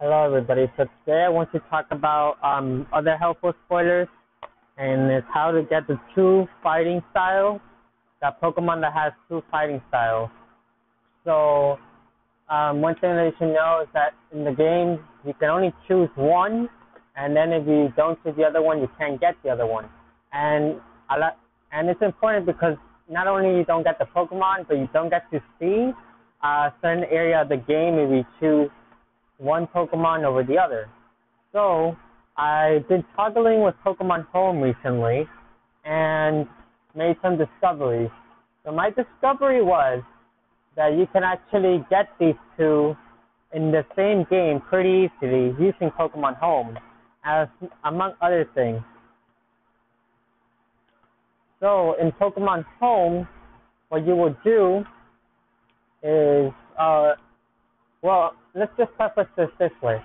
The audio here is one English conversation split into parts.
Hello, everybody. So today I want to talk about um, other helpful spoilers, and it's how to get the two fighting styles. That Pokemon that has two fighting styles. So um, one thing that you should know is that in the game you can only choose one, and then if you don't choose the other one, you can't get the other one. And I like, and it's important because not only you don't get the Pokemon, but you don't get to see a certain area of the game if you choose one Pokemon over the other. So I've been toggling with Pokemon Home recently and made some discoveries. So my discovery was that you can actually get these two in the same game pretty easily using Pokemon Home, as among other things. So in Pokemon Home, what you will do is, uh, well, let's just preface this this way.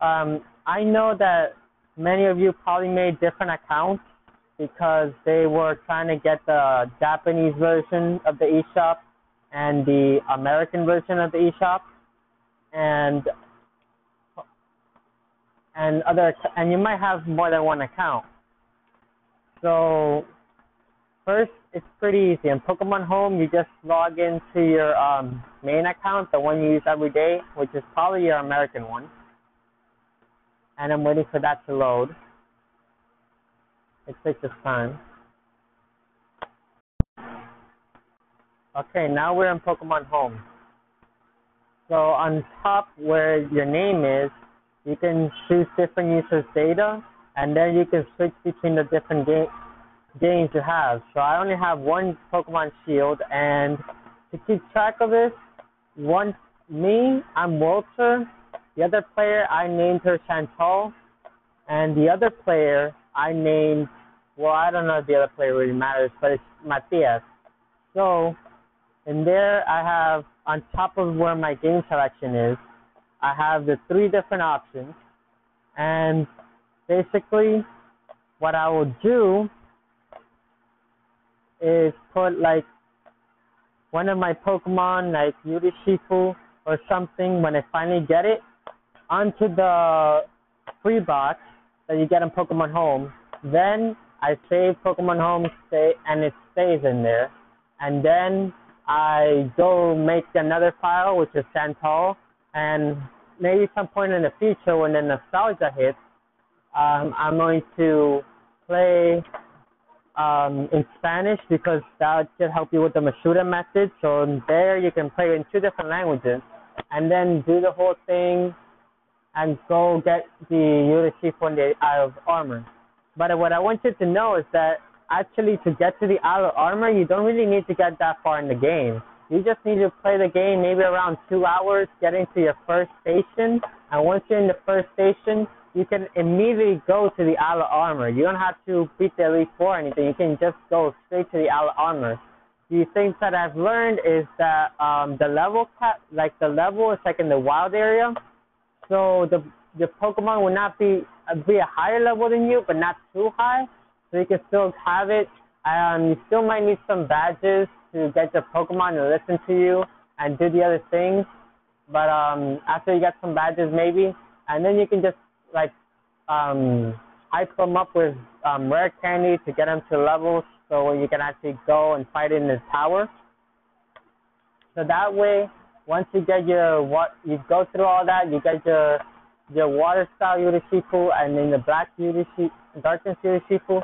Um, I know that many of you probably made different accounts because they were trying to get the Japanese version of the eShop and the American version of the eShop, and and other and you might have more than one account. So first, it's pretty easy. In Pokemon Home, you just log into your um, main account, the one you use every day, which is probably your American one. And I'm waiting for that to load. It takes its time. Okay, now we're in Pokemon Home. So on top where your name is, you can choose different users' data, and then you can switch between the different games games to have. So I only have one Pokemon Shield, and to keep track of this, one me, I'm Walter. The other player, I named her Chantal, and the other player, I named. Well, I don't know if the other player really matters, but it's Matias. So, in there, I have on top of where my game selection is, I have the three different options, and basically, what I will do is put like one of my Pokemon, like Urshifu or something, when I finally get it, onto the free box that you get in Pokemon Home. Then I save Pokemon Home, stay, and it stays in there. And then I go make another file, which is Chantal, and maybe some point in the future when the nostalgia hits, um, I'm going to play um, in Spanish because that should help you with the Masuda method. So there you can play in two different languages and then do the whole thing and go get the Urshifu and the Isle of Armor. But what I want you to know is that actually to get to the Isle of Armor, you don't really need to get that far in the game. You just need to play the game maybe around two hours, get into your first station, and once you're in the first station, you can immediately go to the Isle of Armor. You don't have to beat the Elite Four or anything. You can just go straight to the Isle of Armor. The things that I've learned is that um, the level cap, like the level is like in the wild area, so the the Pokemon will not be uh, be a higher level than you, but not too high. So you can still have it. Um, you still might need some badges to get the Pokemon to listen to you and do the other things. But um, after you get some badges, maybe, and then you can just like um, hype them up with um, rare candy to get them to levels so you can actually go and fight in the tower. So that way, once you get your what you go through all that, you get your your water style Urshifu and then the black Urshifu, darkness Urshifu,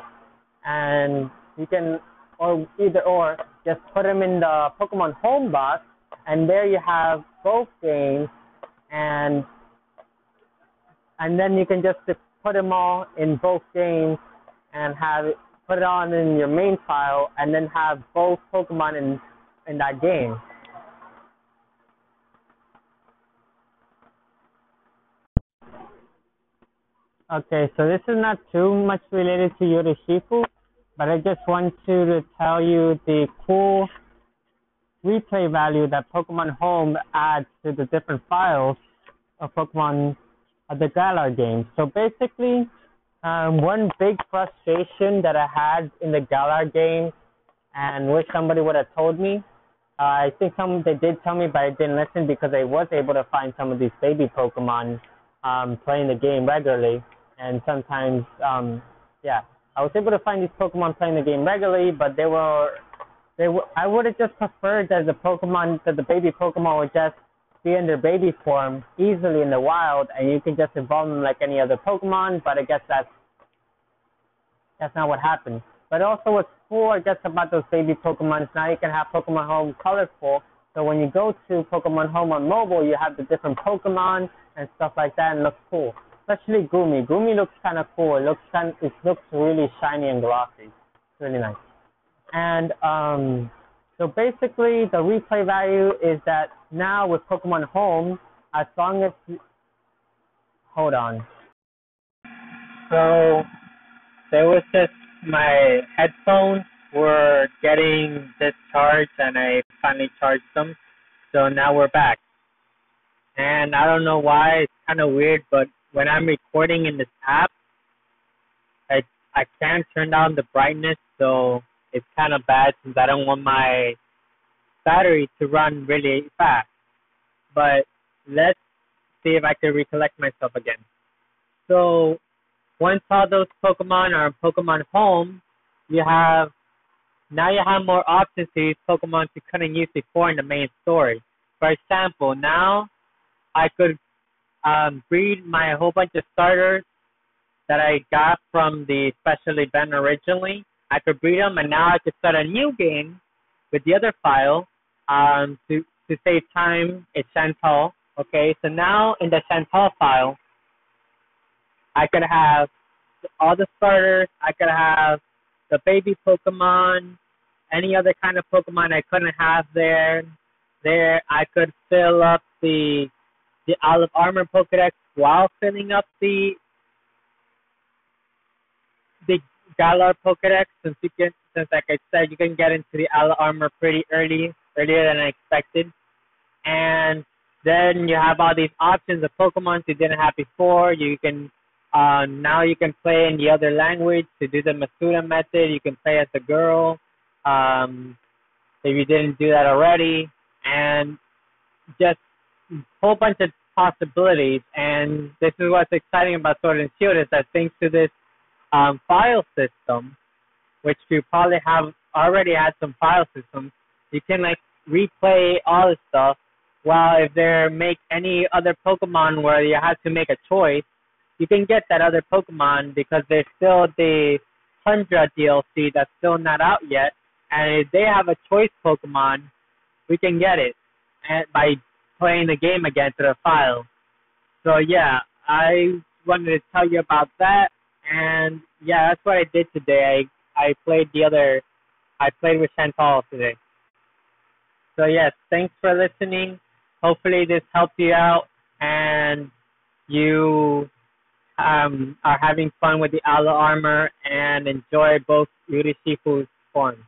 and you can or either or just put them in the Pokemon Home box, and there you have both games, and and then you can just put them all in both games and have it put it on in your main file and then have both Pokemon in in that game. Okay, so this is not too much related to Urshifu, but I just want to tell you the cool replay value that Pokemon Home adds to the different files of Pokemon the Galar game. So basically, um, one big frustration that I had in the Galar game, and wish somebody would have told me. Uh, I think some they did tell me, but I didn't listen because I was able to find some of these baby Pokemon um, playing the game regularly, and sometimes, um, yeah, I was able to find these Pokemon playing the game regularly, but they were, they were, I would have just preferred that the Pokemon, that the baby Pokemon would just be in their baby form easily in the wild, and you can just evolve them like any other Pokemon. But I guess that's that's not what happened. But also, what's cool, I guess, about those baby Pokemon is now you can have Pokemon Home colorful. So when you go to Pokemon Home on mobile, you have the different Pokemon and stuff like that, and looks cool. Especially Goomy. Goomy looks kind of cool. It looks kind, it looks really shiny and glossy. It's really nice. And um, so basically, the replay value is that now with Pokemon Home, as long as you, hold on. So there was this my headphones were getting discharged and I finally charged them. So now we're back. And I don't know why it's kind of weird, but when I'm recording in this app, I I can't turn down the brightness, so it's kind of bad since I don't want my battery to run really fast. But let's see if I can recollect myself again. So once all those Pokemon are in Pokemon Home, you have now you have more options to use Pokemon you couldn't use before in the main story. For example, now I could um, breed my whole bunch of starters that I got from the special event originally. I could breed them, and now I could start a new game with the other file um, to to save time. It's Chantal. Okay, so now in the Chantal file, I could have all the starters. I could have the baby Pokemon, any other kind of Pokemon I couldn't have there. There, I could fill up the the Isle of Armor Pokedex while filling up the the Galar Pokedex, since you can, since like I said, you can get into the Isle of Armor pretty early, earlier than I expected, and then you have all these options of Pokemon you didn't have before. You can uh, now you can play in the other language to do the Masuda method. You can play as a girl um, if you didn't do that already, and just a whole bunch of possibilities. And this is what's exciting about Sword and Shield is that thanks to this um, file system, which you probably have already had some file systems, you can like replay all the stuff. While if there make any other Pokemon where you have to make a choice, you can get that other Pokemon because there's still the Tundra DLC that's still not out yet. And if they have a choice Pokemon, we can get it and by playing the game again to the file. So yeah, I wanted to tell you about that, and yeah, that's what I did today. I I played the other, I played with Chantal today. So yes, thanks for listening. Hopefully this helped you out, and you um, are having fun with the Isle of Armor and enjoy both Yuri Shifu's forms.